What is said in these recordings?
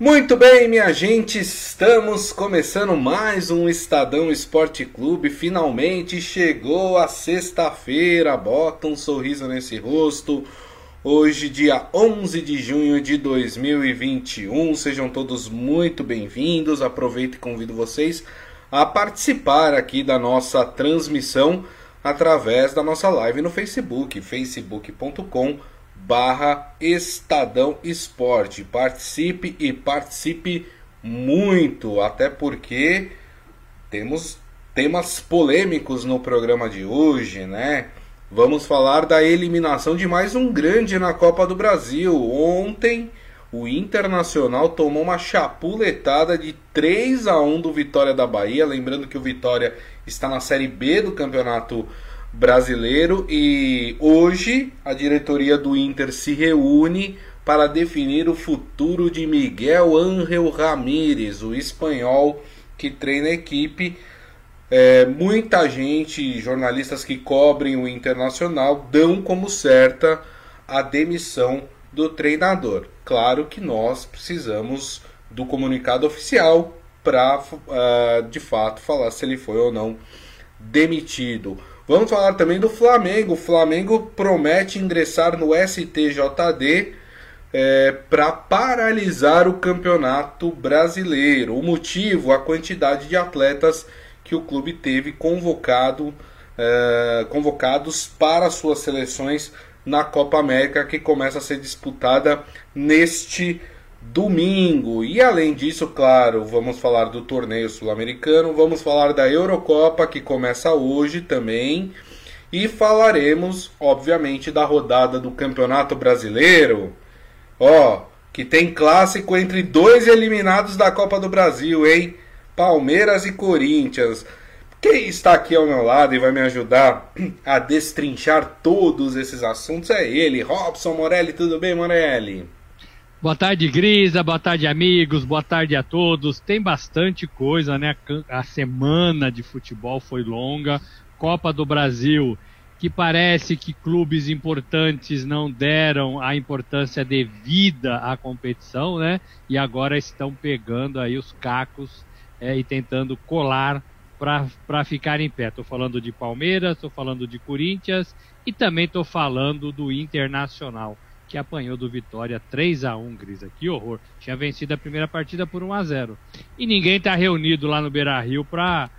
Muito bem, minha gente, estamos começando mais um Estadão Esporte Clube. Finalmente chegou a sexta-feira, bota um sorriso nesse rosto. Hoje, dia 11 de junho de 2021. Sejam todos muito bem-vindos. Aproveito e convido vocês a participar aqui da nossa transmissão através da nossa live no Facebook, facebook.com barra Estadão Esporte. Participe e participe muito, até porque temos temas polêmicos no programa de hoje, né? Vamos falar da eliminação de mais um grande na Copa do Brasil. Ontem, o Internacional tomou uma chapuletada de 3 a 1 do Vitória da Bahia. Lembrando que o Vitória está na Série B do Campeonato e hoje a diretoria do Inter se reúne para definir o futuro de Miguel Ángel Ramírez, o espanhol que treina a equipe. É, muita gente, jornalistas que cobrem o Internacional, dão como certa a demissão do treinador. Claro que nós precisamos do comunicado oficial para uh, de fato falar se ele foi ou não demitido. Vamos falar também do Flamengo. O Flamengo promete ingressar no STJD é, para paralisar o campeonato brasileiro. O motivo, a quantidade de atletas que o clube teve convocado, é, convocados para suas seleções na Copa América, que começa a ser disputada neste domingo. E além disso, claro, vamos falar do torneio sul-americano, vamos falar da Eurocopa que começa hoje também. E falaremos, obviamente, da rodada do Campeonato Brasileiro. Ó, que tem clássico entre dois eliminados da Copa do Brasil, hein? Palmeiras e Corinthians. Quem está aqui ao meu lado e vai me ajudar a destrinchar todos esses assuntos é ele, Robson Morelli. Tudo bem, Morelli? Boa tarde, Grisa. Boa tarde, amigos. Boa tarde a todos. Tem bastante coisa, né? A semana de futebol foi longa. Copa do Brasil, que parece que clubes importantes não deram a importância devida à competição, né? E agora estão pegando aí os cacos é, e tentando colar para ficar em pé. Estou falando de Palmeiras, estou falando de Corinthians e também estou falando do Internacional que apanhou do Vitória 3 a 1 Grisa. Que horror. Tinha vencido a primeira partida por 1 a 0 E ninguém está reunido lá no Beira Rio para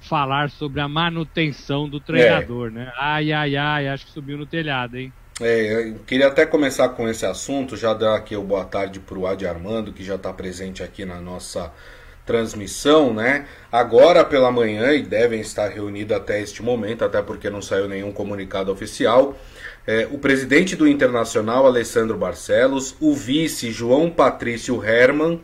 falar sobre a manutenção do treinador, é. né? Ai, ai, ai, acho que subiu no telhado, hein? É, eu queria até começar com esse assunto, já dar aqui o boa tarde para o Adi Armando, que já está presente aqui na nossa transmissão, né? Agora pela manhã, e devem estar reunidos até este momento, até porque não saiu nenhum comunicado oficial é, o presidente do Internacional, Alessandro Barcelos, o vice, João Patrício Herman,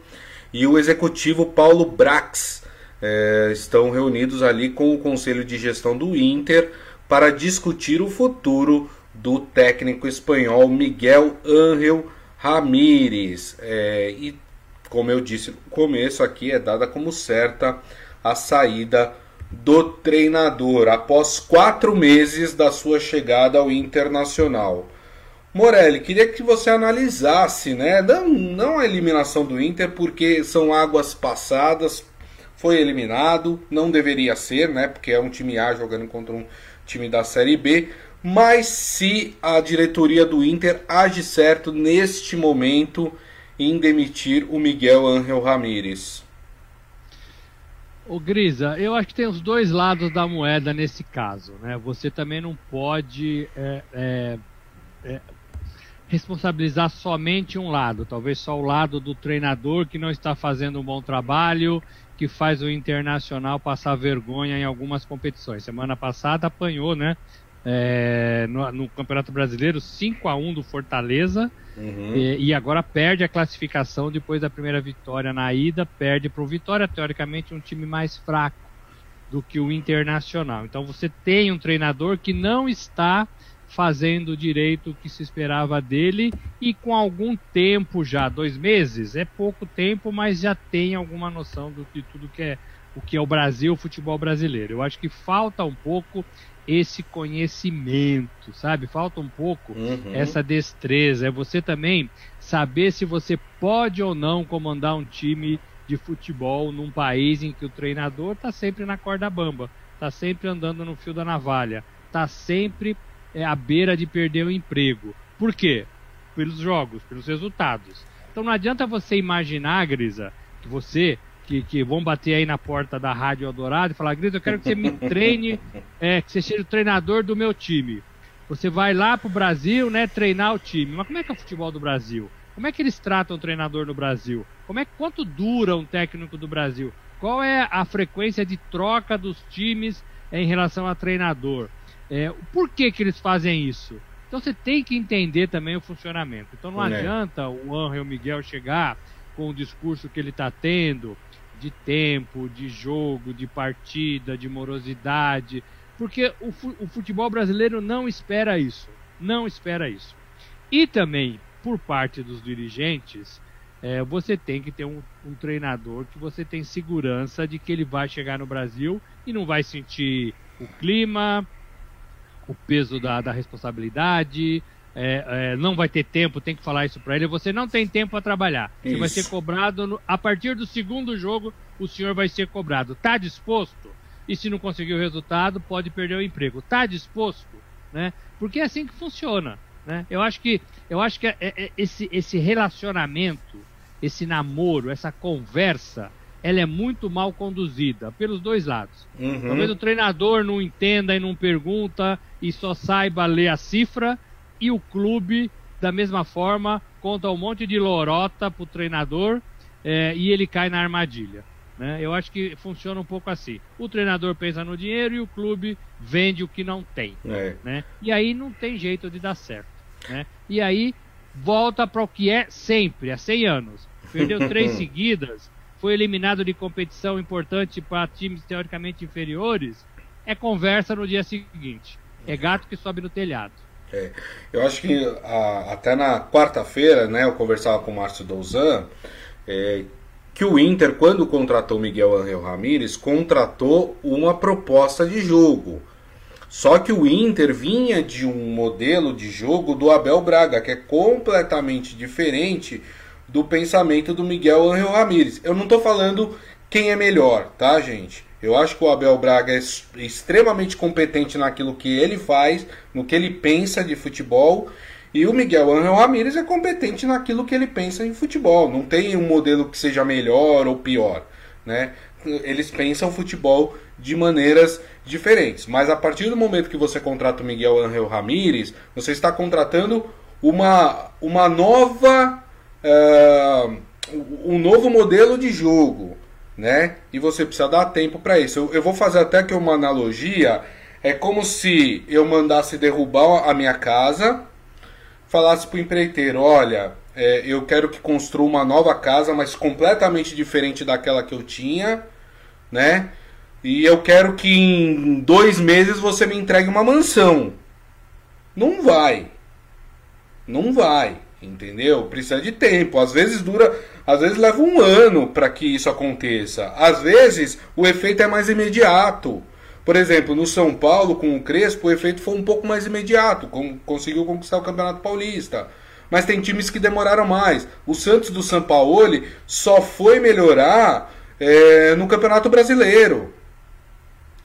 e o executivo Paulo Brax é, estão reunidos ali com o conselho de gestão do Inter para discutir o futuro do técnico espanhol Miguel Ángel Ramírez. É, e, como eu disse no começo, aqui é dada como certa a saída do treinador após quatro meses da sua chegada ao Internacional. Morelli, queria que você analisasse, né? Não, não a eliminação do Inter, porque são águas passadas, foi eliminado, não deveria ser, né? Porque é um time A jogando contra um time da Série B. Mas se a diretoria do Inter age certo neste momento em demitir o Miguel Ángel Ramírez. O Grisa, eu acho que tem os dois lados da moeda nesse caso, né? Você também não pode é, é, é, responsabilizar somente um lado, talvez só o lado do treinador que não está fazendo um bom trabalho, que faz o internacional passar vergonha em algumas competições. Semana passada apanhou, né? É, no, no, Campeonato Brasileiro 5 a 1 do Fortaleza uhum. e, e, agora perde a classificação depois da primeira vitória na ida, perde para o Vitória, teoricamente um time mais fraco do que o Internacional. Então você tem um treinador que não está fazendo direito o que se esperava dele e com algum tempo já, dois meses, é pouco tempo, mas já tem alguma noção do, de tudo que é o que é o Brasil, o futebol brasileiro. Eu acho que falta um pouco esse conhecimento, sabe? Falta um pouco uhum. essa destreza. É você também saber se você pode ou não comandar um time de futebol num país em que o treinador está sempre na corda bamba, está sempre andando no fio da navalha, está sempre é, à beira de perder o emprego. Por quê? Pelos jogos, pelos resultados. Então não adianta você imaginar, Grisa, que você que, que vão bater aí na porta da Rádio Eldorado e falar, Grisa, eu quero que você me treine, é, que você seja o treinador do meu time. Você vai lá pro Brasil, né, treinar o time. Mas como é que é o futebol do Brasil? Como é que eles tratam o treinador no Brasil? Como é quanto dura um técnico do Brasil? Qual é a frequência de troca dos times em relação a treinador? É, por que, que eles fazem isso? Então você tem que entender também o funcionamento. Então não é. adianta o Angel Miguel chegar com o discurso que ele está tendo de tempo, de jogo, de partida, de morosidade, porque o, o futebol brasileiro não espera isso. Não espera isso. E também, por parte dos dirigentes, é, você tem que ter um, um, treinador que você tem segurança de que ele vai chegar no Brasil e não vai sentir o clima, o peso da, da responsabilidade, é, é, não vai ter tempo, tem que falar isso para ele. Você não tem tempo para trabalhar. Isso. Você vai ser cobrado no, a partir do segundo jogo. O senhor vai ser cobrado. Tá disposto? E se não conseguir o resultado, pode perder o emprego. Tá disposto? Né? Porque é assim que funciona. Né? Eu acho que, eu acho que é, é, esse, esse relacionamento, esse namoro, essa conversa, ela é muito mal conduzida pelos dois lados. Uhum. Talvez o treinador não entenda e não pergunta e só saiba ler a cifra e o clube, da mesma forma, conta um monte de lorota pro treinador é, e ele cai na armadilha. Né? Eu acho que funciona um pouco assim. O treinador pensa no dinheiro e o clube vende o que não tem. É. Né? E aí não tem jeito de dar certo. Né? E aí volta para o que é sempre, há 100 anos. Perdeu três seguidas, foi eliminado de competição importante para times teoricamente inferiores. É conversa no dia seguinte. É gato que sobe no telhado. É, eu acho que a, até na quarta-feira, né, eu conversava com o Márcio Douzan, é, que o Inter, quando contratou Miguel Angel Ramírez, contratou uma proposta de jogo. Só que o Inter vinha de um modelo de jogo do Abel Braga, que é completamente diferente do pensamento do Miguel Angel Ramírez. Eu não estou falando quem é melhor, tá, gente? Eu acho que o Abel Braga é extremamente competente naquilo que ele faz, no que ele pensa de futebol. E o Miguel Angel Ramírez é competente naquilo que ele pensa em futebol. Não tem um modelo que seja melhor ou pior. Né? Eles pensam futebol de maneiras diferentes. Mas a partir do momento que você contrata o Miguel Angel Ramírez, você está contratando uma, uma nova. Uh, um novo modelo de jogo né? E você precisa dar tempo para isso. Eu, eu, vou fazer até aqui uma analogia. É como se eu mandasse derrubar a minha casa, falasse para o empreiteiro: olha, é, eu quero que construa uma nova casa, mas completamente diferente daquela que eu tinha, né? E eu quero que em dois meses você me entregue uma mansão. Não vai. Não vai. Entendeu? Precisa de tempo. Às vezes dura, às vezes leva um ano para que isso aconteça. Às vezes o efeito é mais imediato. Por exemplo, no São Paulo com o Crespo, o efeito foi um pouco mais imediato, conseguiu conquistar o Campeonato Paulista. Mas tem times que demoraram mais. O Santos do São Paulo só foi melhorar é, no Campeonato Brasileiro.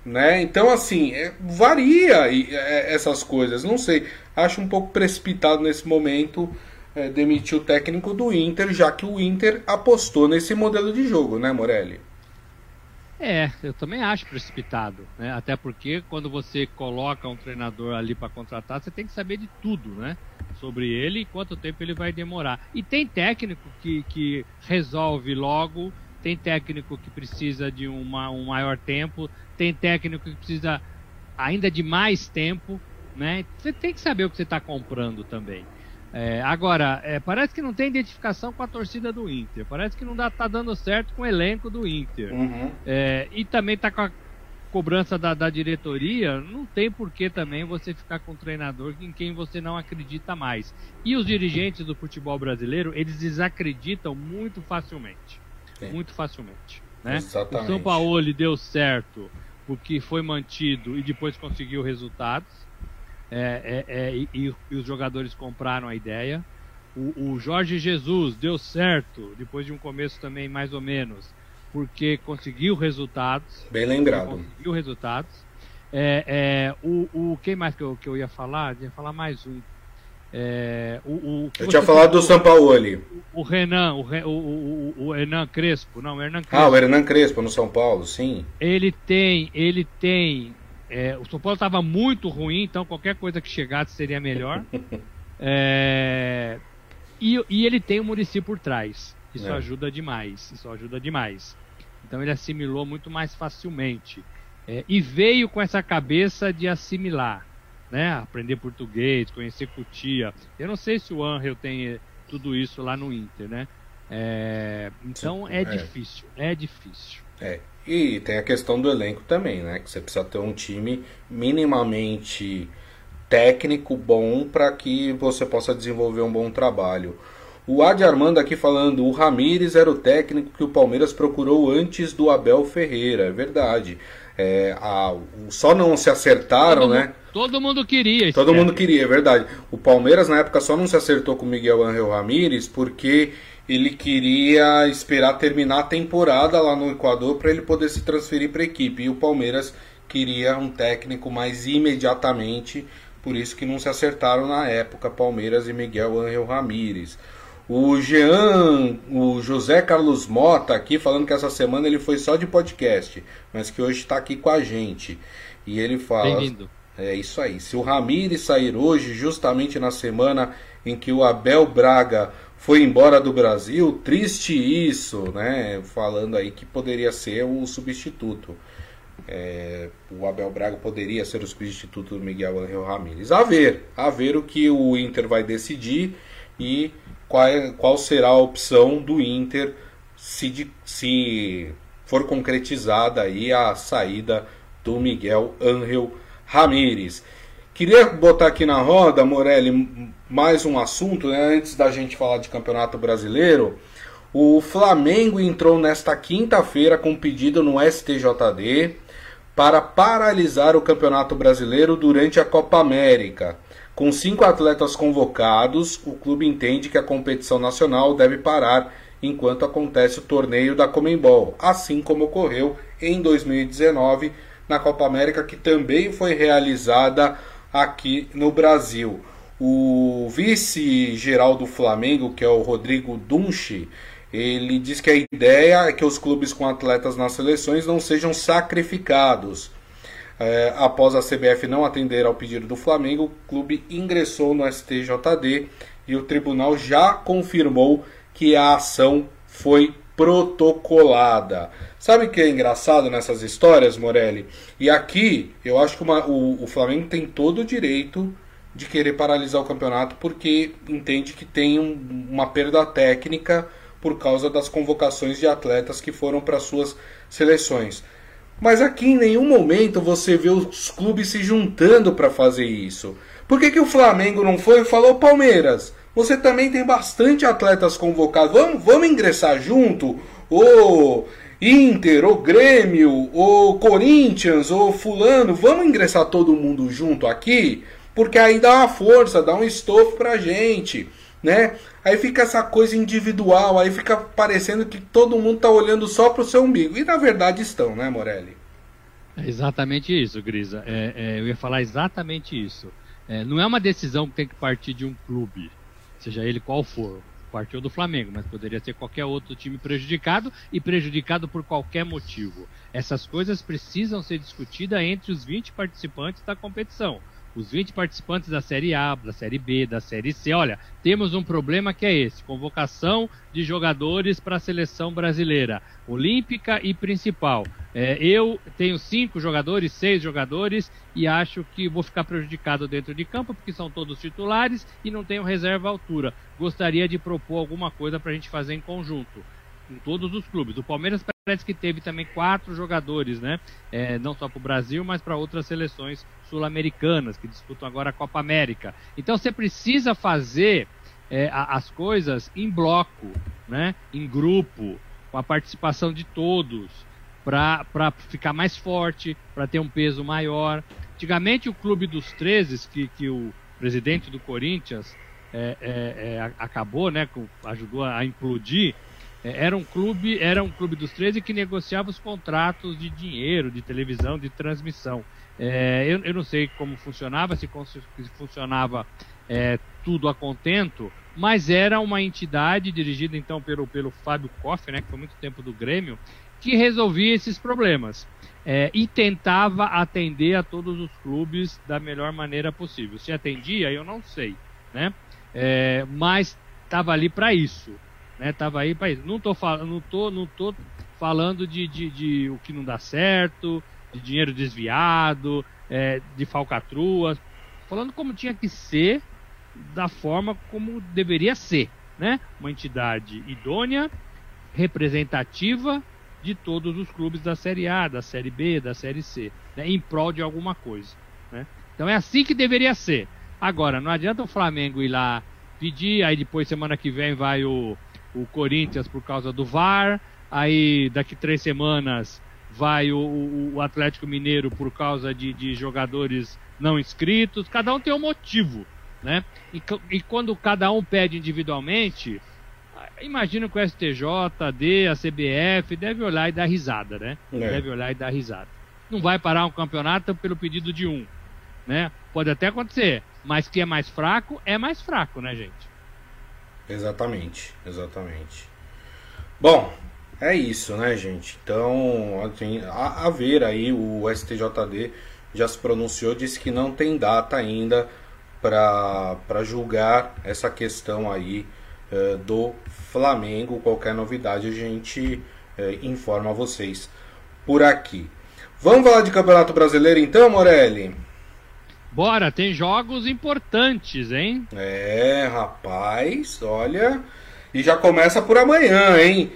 Né? Então, assim, é, varia é, essas coisas. Não sei. Acho um pouco precipitado nesse momento é, demitir o técnico do Inter, já que o Inter apostou nesse modelo de jogo, né, Morelli? É, eu também acho precipitado, né? Até porque quando você coloca um treinador ali para contratar, você tem que saber de tudo, né? Sobre ele e quanto tempo ele vai demorar. E tem técnico que, que resolve logo, tem técnico que precisa de uma, um maior tempo, tem técnico que precisa ainda de mais tempo, né? Você tem que saber o que você está comprando também. É, agora, é, parece que não tem identificação com a torcida do Inter. Parece que não dá, tá dando certo com o elenco do Inter. Uhum. É, e também tá com a cobrança da, da, diretoria. Não tem por que também você ficar com um treinador em quem você não acredita mais. E os dirigentes do futebol brasileiro, eles desacreditam muito facilmente. Sim. Muito facilmente. Né? Exatamente. O São Paulo deu certo porque foi mantido e depois conseguiu resultados. É, é, é, e, e, os jogadores compraram a ideia. O, o, Jorge Jesus deu certo depois de um começo também mais ou menos, porque conseguiu resultados. Bem lembrado. Conseguiu resultados. É, é, o, o, quem mais que eu, que eu ia falar? Eu ia falar mais um. É, o, o eu tinha falado do São Paulo ali. O, Renan, o, o, o, Hernan Crespo, não, o Hernan Crespo. Ah, o Hernan Crespo no São Paulo, sim. Ele tem, ele tem. É, o São Paulo estava muito ruim, então qualquer coisa que chegasse seria melhor. é, e, e, ele tem o Murici por trás. Isso é. ajuda demais. Isso ajuda demais. Então ele assimilou muito mais facilmente. É, e veio com essa cabeça de assimilar né? Aprender português, conhecer Cutia. Eu não sei se o Angel tem eh, tudo isso lá no Inter, né? É, então Sim, é, é, difícil, é difícil. É. E tem a questão do elenco também, né? Que você precisa ter um time minimamente técnico bom para que você possa desenvolver um bom trabalho. O Adi Armando aqui falando, o Ramires era o técnico que o Palmeiras procurou antes do Abel Ferreira, é verdade. É, a, só não se acertaram, todo né? Mundo, todo mundo queria. Todo mundo queria, é verdade. O Palmeiras na época só não se acertou com o Miguel Angel Ramírez porque ele queria esperar terminar a temporada lá no Equador para ele poder se transferir para a equipe. E o Palmeiras queria um técnico mais imediatamente, por isso que não se acertaram na época Palmeiras e Miguel Angel Ramírez. O Jean, o José Carlos Mota aqui falando que essa semana ele foi só de podcast, mas que hoje está aqui com a gente. E ele fala. Bem-vindo. É isso aí. Se o Ramires sair hoje, justamente na semana em que o Abel Braga foi embora do Brasil, triste isso, né? Falando aí que poderia ser o substituto. É, o Abel Braga poderia ser o substituto do Miguel Angel Ramírez. A ver, a ver o que o Inter vai decidir e qual, é, qual será a opção do Inter se, se for concretizada aí a saída do Miguel Angel Ramírez. Queria botar aqui na roda, Morelli, mais um assunto, né? antes da gente falar de Campeonato Brasileiro. O Flamengo entrou nesta quinta-feira com pedido no STJD para paralisar o Campeonato Brasileiro durante a Copa América. Com cinco atletas convocados, o clube entende que a competição nacional deve parar enquanto acontece o torneio da Comembol, assim como ocorreu em 2019 na Copa América, que também foi realizada aqui no Brasil. O vice-geral do Flamengo, que é o Rodrigo Dunchi, ele diz que a ideia é que os clubes com atletas nas seleções não sejam sacrificados é, após a CBF não atender ao pedido do Flamengo, o clube ingressou no STJD e o tribunal já confirmou que a ação foi protocolada. Sabe o que é engraçado nessas histórias, Morelli? E aqui eu acho que uma, o, o Flamengo tem todo o direito de querer paralisar o campeonato porque entende que tem um, uma perda técnica por causa das convocações de atletas que foram para suas seleções. Mas aqui em nenhum momento você vê os clubes se juntando para fazer isso. Por que, que o Flamengo não foi e falou, Palmeiras, você também tem bastante atletas convocados, vamos, vamos ingressar junto? Ou Inter, ou Grêmio, ou Corinthians, ou Fulano, vamos ingressar todo mundo junto aqui? Porque aí dá uma força, dá um estofo pra gente né? Aí fica essa coisa individual, aí fica parecendo que todo mundo tá olhando só pro seu umbigo. E na verdade estão, né, Morelli? É exatamente isso, Grisa. É, é, eu ia falar exatamente isso. É, não é uma decisão que tem que partir de um clube, seja ele qual for. Partiu do Flamengo, mas poderia ser qualquer outro time prejudicado e prejudicado por qualquer motivo. Essas coisas precisam ser discutidas entre os 20 participantes da competição os 20 participantes da Série A, da Série B, da Série C. Olha, temos um problema que é esse: convocação de jogadores para a seleção brasileira, olímpica e principal. É, eu tenho cinco jogadores, seis jogadores e acho que vou ficar prejudicado dentro de campo porque são todos titulares e não tenho reserva à altura. Gostaria de propor alguma coisa para a gente fazer em conjunto com todos os clubes. O Palmeiras parece que teve também quatro jogadores, né? É, não só para o Brasil, mas para outras seleções sul-americanas que disputam agora a Copa América. Então você precisa fazer é, as coisas em bloco, né? Em grupo. com a participação de todos, para ficar mais forte, para ter um peso maior. Antigamente, o Clube dos 13, que, que o presidente do Corinthians é, é, é, acabou, né, ajudou a implodir, era um clube era um clube dos 13 que negociava os contratos de dinheiro, de televisão, de transmissão. É, eu, eu, não sei como funcionava, se, se funcionava é, tudo a contento, mas era uma entidade dirigida então pelo, pelo Fábio Koff, né, que foi muito tempo do Grêmio, que resolvia esses problemas é, e tentava atender a todos os clubes da melhor maneira possível. Se atendia, eu não sei, né? É, mas estava ali para isso, né? Tava aí para isso. Não tô falando, não tô, não tô falando de, de, de, o que não dá certo, de dinheiro desviado, é, de falcatruas, falando como tinha que ser, da forma como deveria ser, né? Uma entidade idônea, representativa de todos os clubes da Série A, da Série B, da Série C, né, em prol de alguma coisa. Né? Então é assim que deveria ser. Agora, não adianta o Flamengo ir lá pedir, aí depois semana que vem vai o, o Corinthians por causa do VAR, aí daqui três semanas vai o, o Atlético Mineiro por causa de, de, jogadores não inscritos, cada um tem um motivo, né? E, e quando cada um pede individualmente, imagino que o STJD, a CBF, deve olhar e dar risada, né? É. Deve olhar e dar risada. Não vai parar um campeonato pelo pedido de um, né? Pode até acontecer, mas que é mais fraco, é mais fraco, né, gente? Exatamente, exatamente. Bom, é isso, né, gente? Então, assim, a, a ver aí, o STJD já se pronunciou, disse que não tem data ainda para julgar essa questão aí uh, do Flamengo. Qualquer novidade a gente é, informa vocês por aqui. Vamos falar de Campeonato Brasileiro então, Morelli? Bora, tem jogos importantes, hein? É, rapaz, olha. E já começa por amanhã, hein?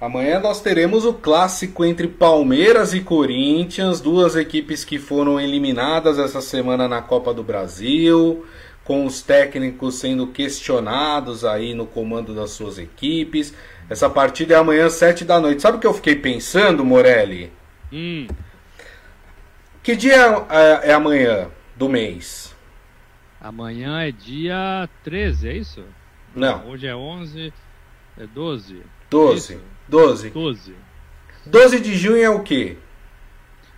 Amanhã nós teremos o clássico entre Palmeiras e Corinthians, duas equipes que foram eliminadas essa semana na Copa do Brasil com os técnicos sendo questionados aí no comando das suas equipes. Essa partida é amanhã, sete da noite. Sabe o que eu fiquei pensando, Morelli? Hum. Que dia é, é amanhã do mês? Amanhã é dia 13, é isso? Não. Hoje é 11, é 12. 12. É 12. 12. 12 de junho é o quê?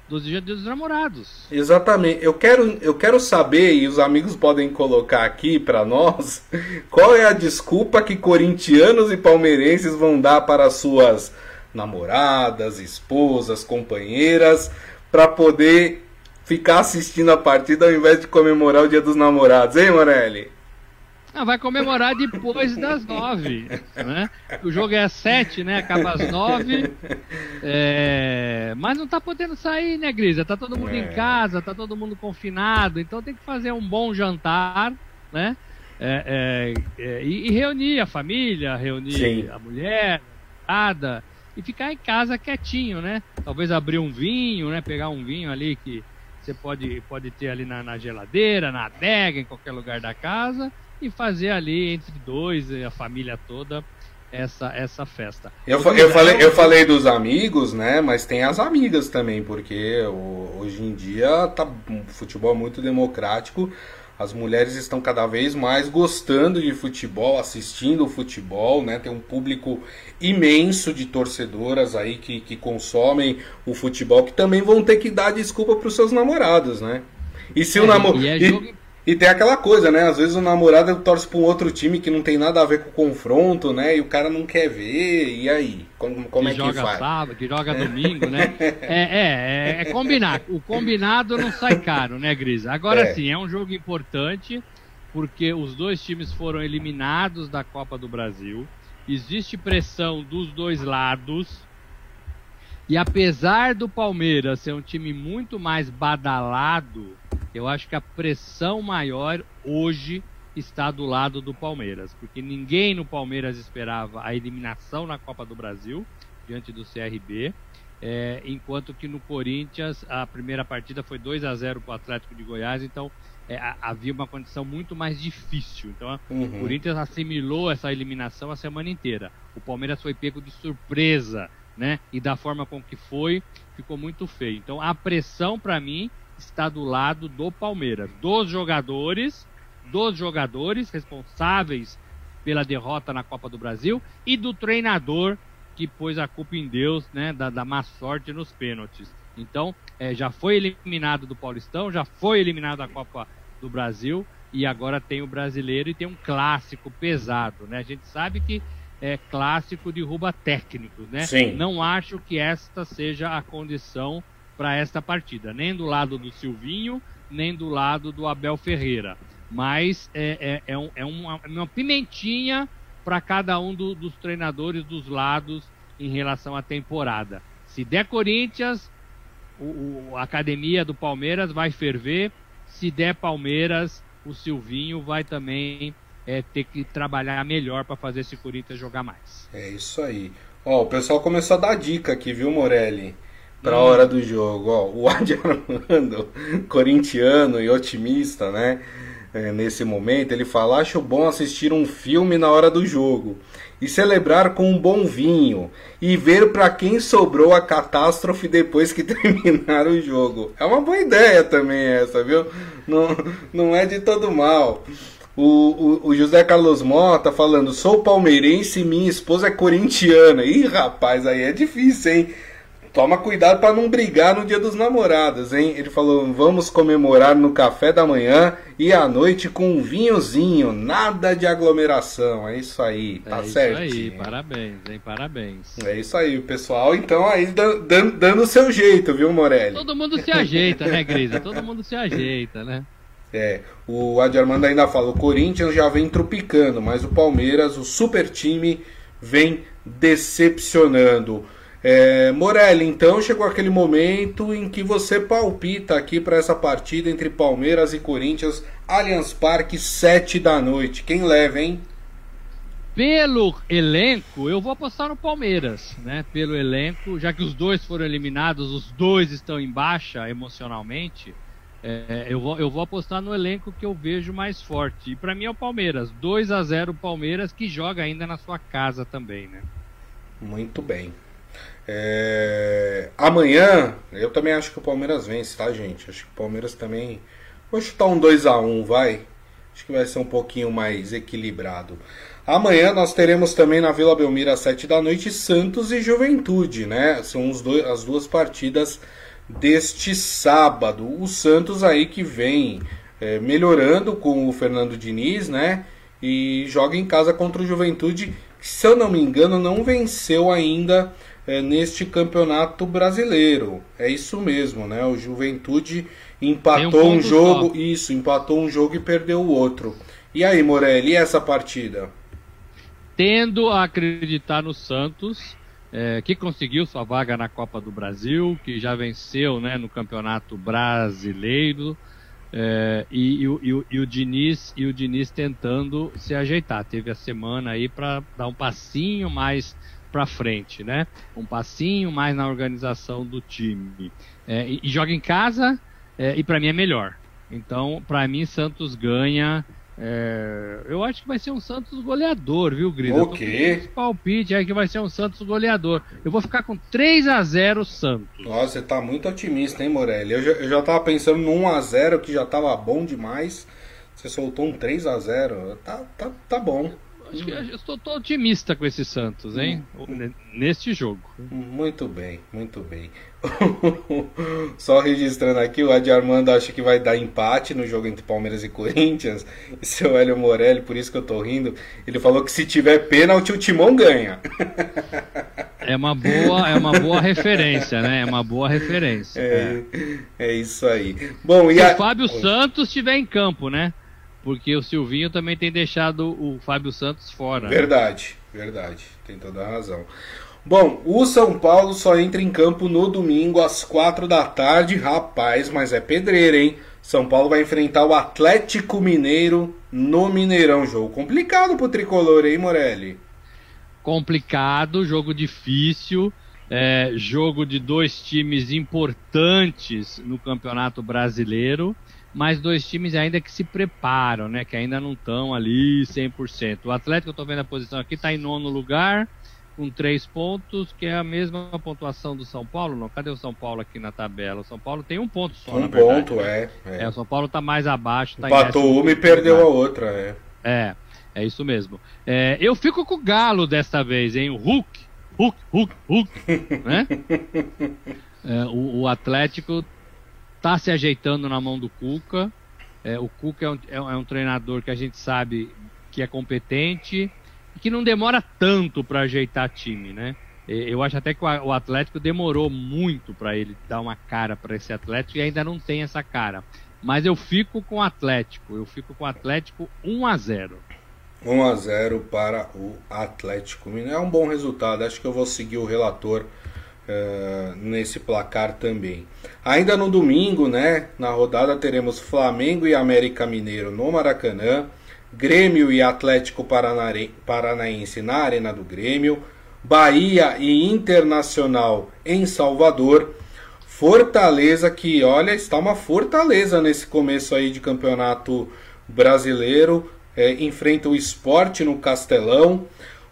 dos Dia dos Namorados. Exatamente. Eu quero, eu quero saber, e os amigos podem colocar aqui para nós, qual é a desculpa que corintianos e palmeirenses vão dar para suas namoradas, esposas, companheiras, para poder ficar assistindo a partida ao invés de comemorar o Dia dos Namorados, hein, Morelli? Ah, vai comemorar depois das nove, né? O jogo é às sete, né? Acaba às nove. É... Mas não tá podendo sair, né, Grisa? Tá todo mundo é. em casa, tá todo mundo confinado, então tem que fazer um bom jantar, né? É, é, é e, e, reunir a família, reunir Sim. a mulher, nada, e ficar em casa quietinho, né? Talvez abrir um vinho, né? Pegar um vinho ali que você pode, pode ter ali na, na geladeira, na adega, em qualquer lugar da casa e fazer ali entre dois e a família toda essa, essa festa. Eu, eu, falei, eu falei dos amigos, né? Mas tem as amigas também, porque hoje em dia tá um futebol muito democrático. As mulheres estão cada vez mais gostando de futebol, assistindo o futebol, né? Tem um público imenso de torcedoras aí que, que consomem o futebol, que também vão ter que dar desculpa para os seus namorados, né? E se é, o namoro. É e, e tem aquela coisa, né? Às vezes o namorado torce pra um outro time que não tem nada a ver com o confronto, né? E o cara não quer ver, e aí? Como, como que é joga que faz? sábado, que joga domingo, né? É, é, é, é, combinar. O combinado não sai caro, né, Grisa? Agora é. sim, é um jogo importante, porque os dois times foram eliminados da Copa do Brasil. Existe pressão dos dois lados. E apesar do Palmeiras ser um time muito mais badalado eu acho que a pressão maior hoje está do lado do Palmeiras, porque ninguém no Palmeiras esperava a eliminação na Copa do Brasil diante do CRB, é, enquanto que no Corinthians a primeira partida foi 2 a 0 para o Atlético de Goiás, então é, havia uma condição muito mais difícil. Então uhum. o Corinthians assimilou essa eliminação a semana inteira. O Palmeiras foi pego de surpresa, né? E da forma com que foi, ficou muito feio. Então a pressão para mim está do lado do Palmeiras, dos jogadores, dos jogadores responsáveis pela derrota na Copa do Brasil e do treinador que pôs a culpa em Deus, né, da, da má sorte nos pênaltis. Então, é, já foi eliminado do Paulistão, já foi eliminado da Copa do Brasil e agora tem o brasileiro e tem um clássico pesado, né? A gente sabe que é clássico derruba técnicos, né? Sim. Não acho que esta seja a condição para esta partida, nem do lado do Silvinho, nem do lado do Abel Ferreira. Mas é, é, é, um, é uma, uma, pimentinha para cada um do, dos treinadores dos lados em relação à temporada. Se der Corinthians, o, o, a academia do Palmeiras vai ferver. Se der Palmeiras, o Silvinho vai também é, ter que trabalhar melhor para fazer esse Corinthians jogar mais. É isso aí. Ó, o pessoal começou a dar dica aqui, viu, Morelli? Pra hum. hora do jogo. Ó, o Adi Armando, corintiano e otimista, né? É, nesse momento, ele fala: Acho bom assistir um filme na hora do jogo e celebrar com um bom vinho e ver para quem sobrou a catástrofe depois que terminar o jogo. É uma boa ideia também essa, viu? Não, não é de todo mal. O, o, o, José Carlos Mota falando: sou palmeirense e minha esposa é corintiana. Ih, rapaz, aí é difícil, hein? Toma cuidado para não brigar no dia dos namorados, hein? Ele falou: vamos comemorar no café da manhã e à noite com um vinhozinho, nada de aglomeração. É isso aí, tá certo. É isso aí, parabéns, hein? Parabéns. É isso aí, pessoal. Então aí dando, dando o seu jeito, viu, Morelli? Todo mundo se ajeita, né, Grisa? Todo mundo se ajeita, né? É, o Adi Armando ainda fala: o Corinthians já vem tropicando, mas o Palmeiras, o super time, vem decepcionando. É, Morelli, então chegou aquele momento em que você palpita aqui para essa partida entre Palmeiras e Corinthians, Allianz Parque, 7 da noite. Quem leva, hein? Pelo elenco, eu vou apostar no Palmeiras, né? Pelo elenco, já que os dois foram eliminados, os dois estão em baixa emocionalmente. É, eu, vou, eu vou apostar no elenco que eu vejo mais forte. E para mim é o Palmeiras. 2 a 0 Palmeiras, que joga ainda na sua casa também, né? Muito bem. É... Amanhã, eu também acho que o Palmeiras vence, tá, gente? Acho que o Palmeiras também. Vou chutar um 2 a 1 vai. Acho que vai ser um pouquinho mais equilibrado. Amanhã nós teremos também na Vila Belmiro às 7 da noite Santos e Juventude, né? São dois, as duas partidas deste sábado. O Santos aí que vem é, melhorando com o Fernando Diniz, né? E joga em casa contra o Juventude, que, se eu não me engano, não venceu ainda é, neste campeonato brasileiro. É isso mesmo, né? O Juventude empatou um, um, jogo, só. isso, empatou um jogo e perdeu o outro. E aí, Morelli, e essa partida? Tendo a acreditar no Santos, é, que conseguiu sua vaga na Copa do Brasil, que já venceu né, no Campeonato Brasileiro. É, e, e, e, e, o Diniz e o Diniz tentando se ajeitar. Teve a semana aí para dar um passinho mais para frente, né? Um passinho mais na organização do time. É, e, e, joga em casa é, e para mim é melhor. Então, para mim, Santos ganha. É, eu acho que vai ser um Santos goleador, viu, Grisa? O quê? Palpite é que vai ser um Santos goleador. Eu vou ficar com 3 a 0 Santos. Nossa, você tá muito otimista, hein, Morelli? Eu já, eu já tava pensando no 1 a 0 que já tava bom demais. Você soltou um 3 a 0 Tá, tá, tá bom. Acho que eu estou otimista com esse Santos, hein? Hum. Neste jogo. Muito bem, muito bem. Só registrando aqui, o Adi Armando acha que vai dar empate no jogo entre Palmeiras e Corinthians. E seu Hélio Morelli, por isso que eu tô rindo, ele falou que se tiver pênalti, o Timão ganha. É uma boa, é uma boa referência, né? É uma boa referência. É, é. é isso aí. Bom, e se a... o Fábio Santos estiver em campo, né? Porque o Silvinho também tem deixado o Fábio Santos fora. Verdade, verdade, tem toda a razão. Bom, o São Paulo só entra em campo no domingo às quatro da tarde, rapaz, mas é pedreira, hein? São Paulo vai enfrentar o Atlético Mineiro no Mineirão. Jogo complicado pro tricolor, hein, Morelli? Complicado, jogo difícil, é, jogo de dois times importantes no Campeonato Brasileiro. Mas dois times ainda que se preparam, né? Que ainda não estão ali 100%. O Atlético, eu estou vendo a posição aqui, está em nono lugar, com três pontos, que é a mesma pontuação do São Paulo. Não, cadê o São Paulo aqui na tabela? O São Paulo tem um ponto só, um ponto, é, é, é. o São Paulo está mais abaixo. Tá Empatou uma e perdeu a outra, é. É, é isso mesmo. É, eu fico com o Galo desta vez, hein? O Hulk, Hulk, Hulk, Hulk, né? É, o, o Atlético está se ajeitando na mão do Cuca. É, o Cuca é um, é, é um, treinador que a gente sabe que é competente e que não demora tanto para ajeitar time, né? Eu acho até que o Atlético demorou muito para ele dar uma cara para esse Atlético e ainda não tem essa cara. Mas eu fico com o Atlético. Eu fico com o Atlético 1 a 0. 1 a 0 para o Atlético. É um bom resultado. Acho que eu vou seguir o relator uh, nesse placar também. Ainda no domingo, né, na rodada teremos Flamengo e América Mineiro no Maracanã, Grêmio e Atlético Paranaense na Arena do Grêmio, Bahia e Internacional em Salvador, Fortaleza que, olha, está uma fortaleza nesse começo aí de campeonato brasileiro, é, enfrenta o esporte no Castelão,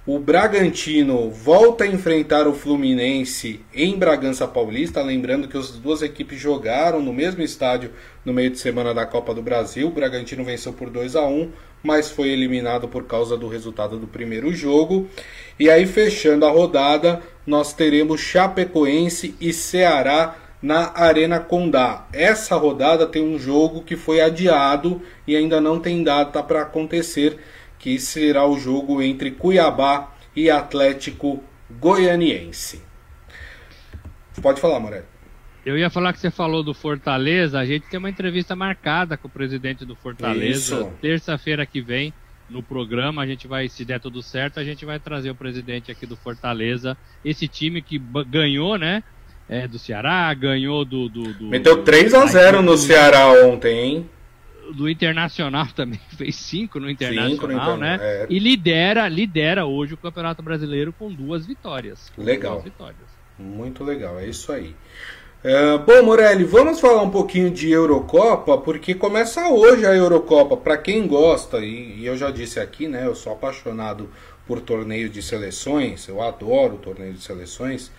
o Bragantino volta a enfrentar o Fluminense em Bragança Paulista, lembrando que as duas equipes jogaram no mesmo estádio no meio de semana da Copa do Brasil. O Bragantino venceu por 2 a 1, mas foi eliminado por causa do resultado do primeiro jogo. E aí fechando a rodada, nós teremos Chapecoense e Ceará na Arena Condá. Essa rodada tem um jogo que foi adiado e ainda não tem data para acontecer que será o jogo entre Cuiabá e Atlético Goianiense. Pode falar, Morelli. Eu ia falar que você falou do Fortaleza. A gente tem uma entrevista marcada com o presidente do Fortaleza. Terça-feira que vem, no programa, a gente vai, se der tudo certo, a gente vai trazer o presidente aqui do Fortaleza. Esse time que ganhou, né? É, do Ceará, ganhou do. do, do Meteu 3 a 0 no Ceará ontem, hein? Do Internacional também fez cinco no Internacional, cinco no né? É. E lidera, lidera hoje o Campeonato Brasileiro com duas vitórias. Legal. Duas vitórias. Muito legal, é isso aí. É, bom, Morelli, vamos falar um pouquinho de Eurocopa, porque começa hoje a Eurocopa. Para quem gosta, e, e, eu já disse aqui, né? Eu sou apaixonado por torneio de seleções, eu adoro torneio de seleções.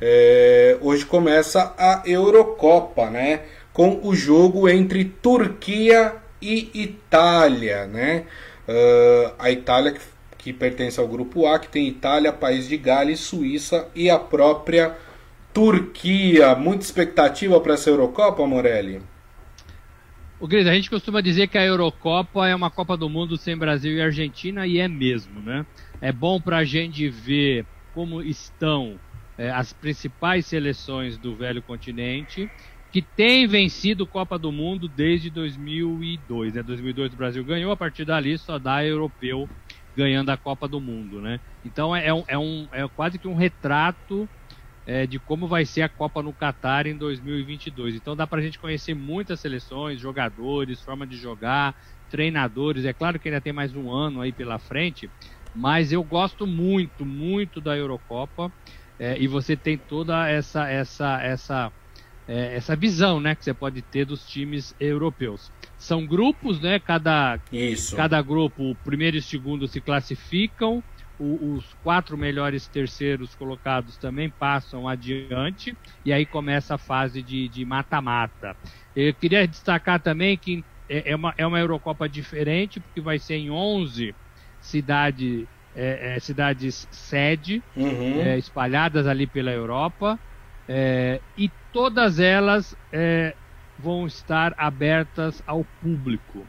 É, hoje começa a Eurocopa, né? Com o jogo entre Turquia e Itália, né? Uh, a Itália que, que, pertence ao grupo A, que tem Itália, País de Gales, Suíça e a própria Turquia. Muita expectativa para essa Eurocopa, Morelli? O Gris, a gente costuma dizer que a Eurocopa é uma Copa do Mundo sem Brasil e Argentina, e é mesmo, né? É bom para a gente ver como estão é, as principais seleções do velho continente que tem vencido Copa do Mundo desde 2002. Né? 2002 o Brasil ganhou, a partir dali só dá europeu ganhando a Copa do Mundo. Né? Então é, um, é, um, é quase que um retrato é, de como vai ser a Copa no Catar em 2022. Então dá para a gente conhecer muitas seleções, jogadores, forma de jogar, treinadores. É claro que ainda tem mais um ano aí pela frente, mas eu gosto muito, muito da Eurocopa. É, e você tem toda essa essa essa é, essa visão né, que você pode ter dos times europeus. São grupos, né? Cada, Isso. cada grupo, o primeiro e o segundo se classificam, o, os quatro melhores terceiros colocados também passam adiante, e aí começa a fase de mata-mata. Eu queria destacar também que é, é uma, é uma Eurocopa diferente, porque vai ser em 11 cidade, é, é, cidades sede, uhum. É, espalhadas ali pela Europa. É, e todas elas é, vão estar abertas ao público,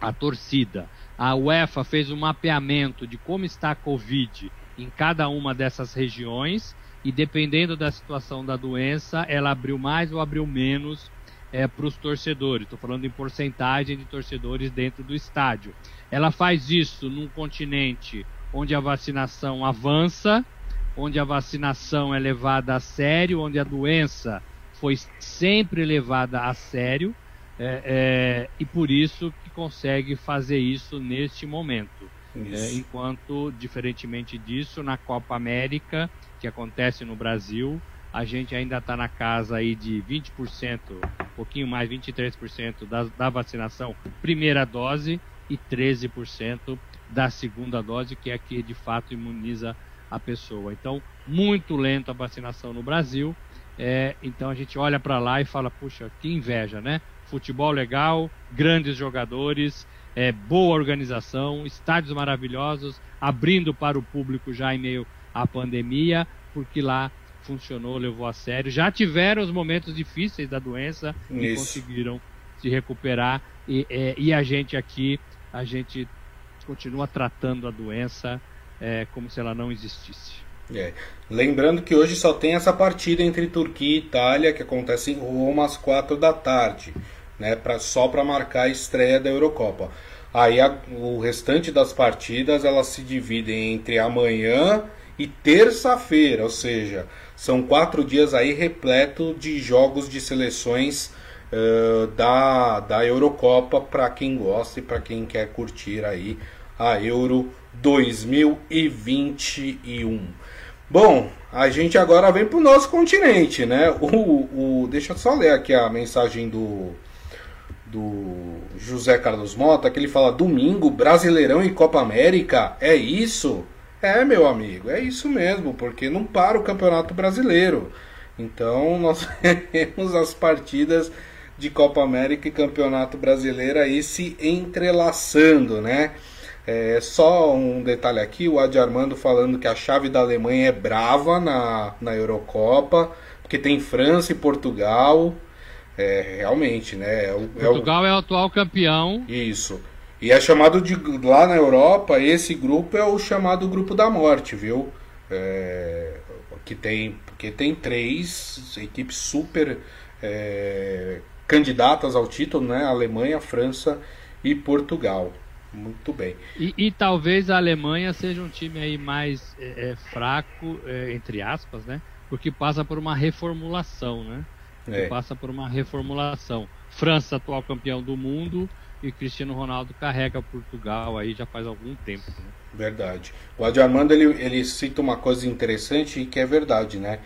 à torcida. A UEFA fez um mapeamento de como está a Covid em cada uma dessas regiões e dependendo da situação da doença, ela abriu mais ou abriu menos é, para os torcedores. Estou falando em porcentagem de torcedores dentro do estádio. Ela faz isso num continente onde a vacinação avança onde a vacinação é levada a sério, onde a doença foi sempre levada a sério, é, é, e por isso que consegue fazer isso neste momento. É, enquanto, diferentemente disso, na Copa América, que acontece no Brasil, a gente ainda está na casa aí de 20% pouquinho mais, 23% da, da vacinação primeira dose e 13% da segunda dose, que é a que de fato imuniza a pessoa. Então, muito lento a vacinação no Brasil. É, então a gente olha para lá e fala, puxa, que inveja, né? Futebol legal, grandes jogadores, é, boa organização, estádios maravilhosos, abrindo para o público já em meio à pandemia, porque lá funcionou, levou a sério. Já tiveram os momentos difíceis da doença Isso. e conseguiram se recuperar. E, é, e, a gente aqui, a gente continua tratando a doença é, como se ela não existisse. É. Lembrando que hoje só tem essa partida entre Turquia e Itália, que acontece em Roma às quatro da tarde, né, pra, só para marcar a estreia da Eurocopa. Aí a, o restante das partidas elas se dividem entre amanhã e terça-feira, ou seja, são quatro dias aí repleto de jogos de seleções uh, da, da Eurocopa para quem gosta e para quem quer curtir aí a Euro 2021. Bom, a gente agora vem para o nosso continente, né? O, o, deixa eu só ler aqui a mensagem do, do José Carlos Mota, que ele fala: Domingo, Brasileirão e Copa América, é isso? É, meu amigo, é isso mesmo, porque não para o Campeonato Brasileiro. Então nós temos as partidas de Copa América e Campeonato Brasileiro aí se entrelaçando, né? É, só um detalhe aqui, o Adi Armando falando que a chave da Alemanha é brava na, na Eurocopa, porque tem França e Portugal. É, realmente, né? É o, Portugal é o... é o atual campeão. Isso. E é chamado de. Lá na Europa, esse grupo é o chamado grupo da morte, viu? É, que tem. Porque tem três equipes super é, candidatas ao título, né? Alemanha, França e Portugal. Muito bem. E, e, talvez a Alemanha seja um time aí mais é, é fraco, é, entre aspas, né? Porque passa por uma reformulação, né? É. Passa por uma reformulação. França, atual campeão do mundo, e Cristiano Ronaldo carrega Portugal aí já faz algum tempo. Né? Verdade. O Adi Armando ele, ele cita uma coisa interessante e que é verdade, né?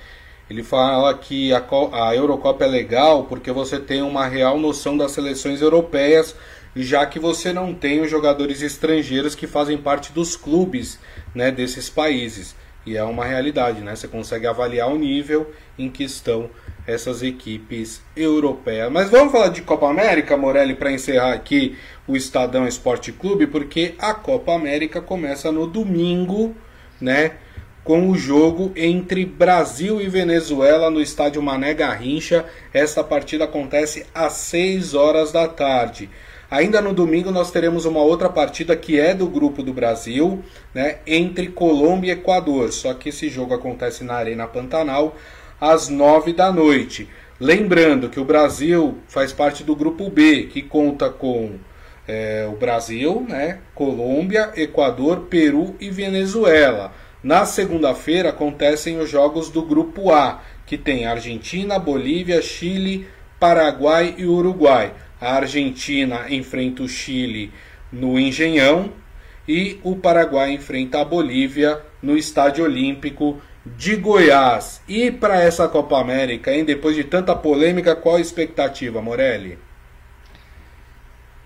Ele fala que a, a Eurocopa é legal porque você tem uma real noção das seleções europeias, já que você não tem os jogadores estrangeiros que fazem parte dos clubes né, desses países. E é uma realidade, né? Você consegue avaliar o nível em que estão essas equipes europeias. Mas vamos falar de Copa América, Morelli, para encerrar aqui o Estadão Esporte Clube, porque a Copa América começa no domingo, né? Com o jogo entre Brasil e Venezuela no estádio Mané Garrincha. Essa partida acontece às 6 horas da tarde. Ainda no domingo nós teremos uma outra partida que é do grupo do Brasil, né, entre Colômbia e Equador. Só que esse jogo acontece na Arena Pantanal às 9 da noite. Lembrando que o Brasil faz parte do grupo B, que conta com é, o Brasil, né, Colômbia, Equador, Peru e Venezuela. Na segunda-feira acontecem os jogos do grupo A, que tem Argentina, Bolívia, Chile, Paraguai e Uruguai. A Argentina enfrenta o Chile no Engenhão e o Paraguai enfrenta a Bolívia no Estádio Olímpico de Goiás. E para essa Copa América, hein, depois de tanta polêmica, qual a expectativa, Morelli?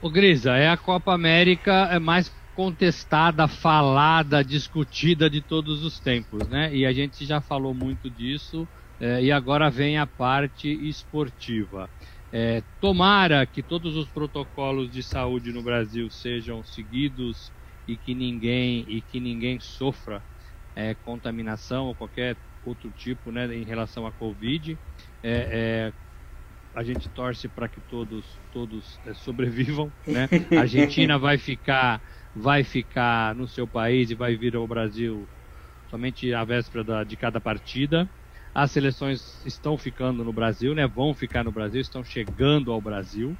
O Grisa, é a Copa América é mais contestada, falada, discutida de todos os tempos, né? E a gente já falou muito disso. É, e agora vem a parte esportiva. É, tomara que todos os protocolos de saúde no Brasil sejam seguidos e que ninguém e que ninguém sofra é, contaminação ou qualquer outro tipo né, em relação à Covid. É, é, a gente torce para que todos, todos é, sobrevivam. Né? A Argentina vai ficar, vai ficar no seu país e vai vir ao Brasil somente à véspera da, de cada partida. As seleções estão ficando no Brasil, né? vão ficar no Brasil, estão chegando ao Brasil.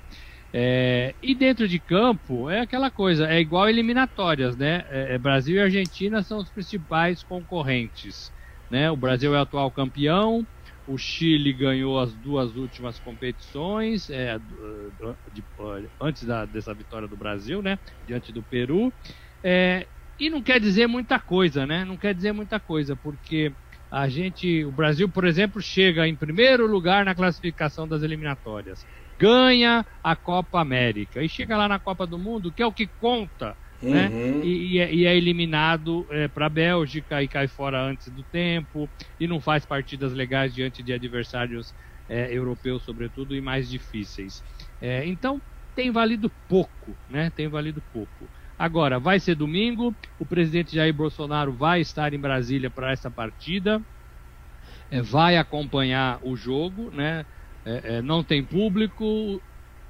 É, e dentro de campo é aquela coisa, é igual eliminatórias, né? É, é, Brasil e Argentina são os principais concorrentes, né? O Brasil é atual campeão, o Chile ganhou as duas últimas competições é, de, de, antes da, dessa vitória do Brasil, né? Diante do Peru. É, e não quer dizer muita coisa, né? Não quer dizer muita coisa, porque A gente, o Brasil, por exemplo, chega em primeiro lugar na classificação das eliminatórias, ganha a Copa América e chega lá na Copa do Mundo, que é o que conta, né? Uhum. E, e é, e é eliminado é, para a Bélgica e cai fora antes do tempo e não faz partidas legais diante de adversários é, europeus, sobretudo, e mais difíceis. É, então tem valido pouco, né? Tem valido pouco. Agora, vai ser domingo, o presidente Jair Bolsonaro vai estar em Brasília para essa partida, é, vai acompanhar o jogo, né? É, é, não tem público,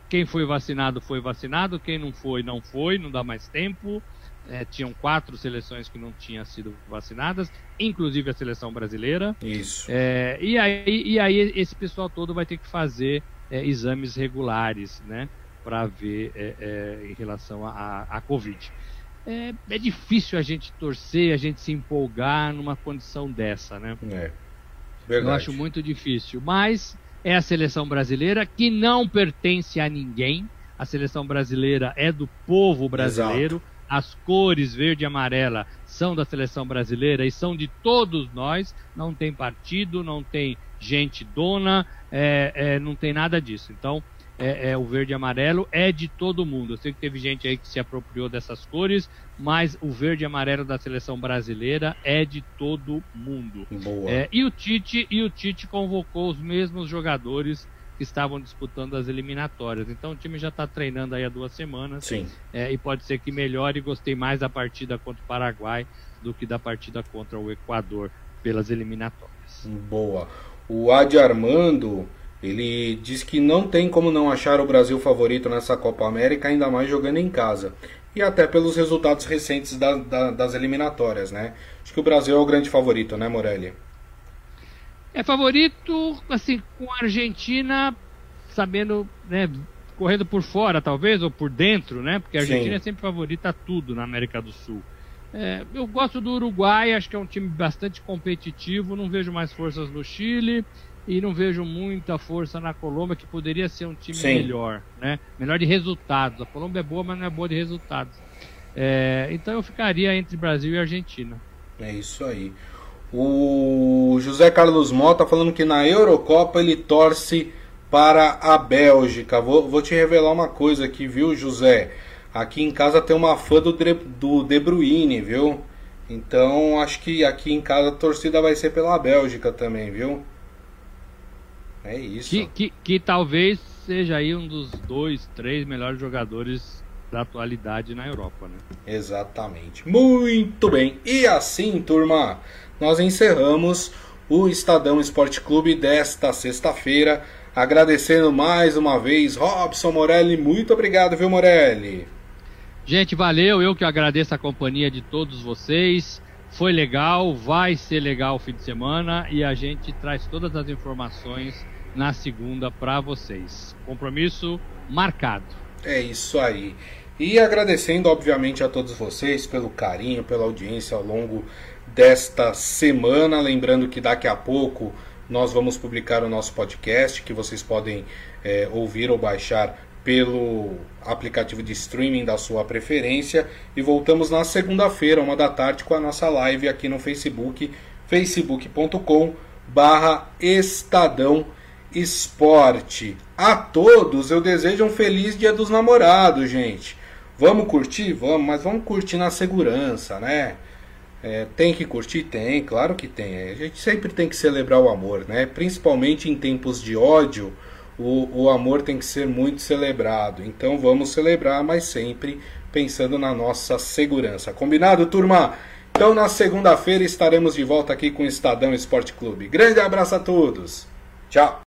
quem foi vacinado foi vacinado, quem não foi, não foi, não dá mais tempo. É, tinham quatro seleções que não tinham sido vacinadas, inclusive a seleção brasileira. Isso. É, e, aí, e aí esse pessoal todo vai ter que fazer é, exames regulares, né? Para ver é, é, em relação à Covid. É, é, difícil a gente torcer, a gente se empolgar numa condição dessa, né? É. Eu acho muito difícil. Mas é a seleção brasileira que não pertence a ninguém. A seleção brasileira é do povo brasileiro. Exato. As cores verde e amarela são da seleção brasileira e são de todos nós. Não tem partido, não tem gente dona, é, é, não tem nada disso. Então, é, é, o verde e amarelo é de todo mundo. Eu sei que teve gente aí que se apropriou dessas cores, mas o verde e amarelo da seleção brasileira é de todo mundo. É, e o Tite e o Tite convocou os mesmos jogadores que estavam disputando as eliminatórias. Então o time já está treinando aí há duas semanas. Sim. É, e pode ser que melhore. Gostei mais da partida contra o Paraguai do que da partida contra o Equador pelas eliminatórias. Boa. O Adi Armando ele diz que não tem como não achar o Brasil favorito nessa Copa América, ainda mais jogando em casa. E até pelos resultados recentes da, da, das eliminatórias, né? Acho que o Brasil é o grande favorito, né, Morelli? É favorito, assim, com a Argentina sabendo, né, correndo por fora, talvez, ou por dentro, né? Porque a Argentina Sim. é sempre favorita a tudo na América do Sul. É, eu gosto do Uruguai, acho que é um time bastante competitivo, não vejo mais forças no Chile e não vejo muita força na Colômbia, que poderia ser um time Sim. melhor, né? Melhor de resultados. A Colômbia é boa, mas não é boa de resultados. É, então eu ficaria entre Brasil e Argentina. É isso aí. O José Carlos Mota falando que na Eurocopa ele torce para a Bélgica. Vou, vou te revelar uma coisa aqui, viu, José? Aqui em casa tem uma fã do, Dre- do De Bruyne, viu? Então acho que aqui em casa a torcida vai ser pela Bélgica também, viu? É isso. Que, que, que talvez seja aí um dos dois, três melhores jogadores da atualidade na Europa, né? Exatamente. Muito bem. E assim, turma, nós encerramos o Estadão Esporte Clube desta sexta-feira. Agradecendo mais uma vez Robson Morelli. Muito obrigado, viu, Morelli? Gente, valeu. Eu que agradeço a companhia de todos vocês. Foi legal, vai ser legal o fim de semana e a gente traz todas as informações na segunda para vocês. Compromisso marcado. É isso aí. E agradecendo, obviamente, a todos vocês pelo carinho, pela audiência ao longo desta semana. Lembrando que daqui a pouco nós vamos publicar o nosso podcast, que vocês podem é, ouvir ou baixar pelo aplicativo de streaming da sua preferência. E voltamos na segunda-feira, uma da tarde, com a nossa live aqui no Facebook, facebook.com barra Estadão Esporte. A todos eu desejo um feliz dia dos namorados, gente. Vamos curtir? Vamos, mas vamos curtir na segurança, né? É, tem que curtir? Tem, claro que tem. A gente sempre tem que celebrar o amor, né? Principalmente em tempos de ódio, o, o amor tem que ser muito celebrado. Então vamos celebrar, mas sempre pensando na nossa segurança. Combinado, turma? Então na segunda-feira estaremos de volta aqui com o Estadão Esporte Clube. Grande abraço a todos. Tchau.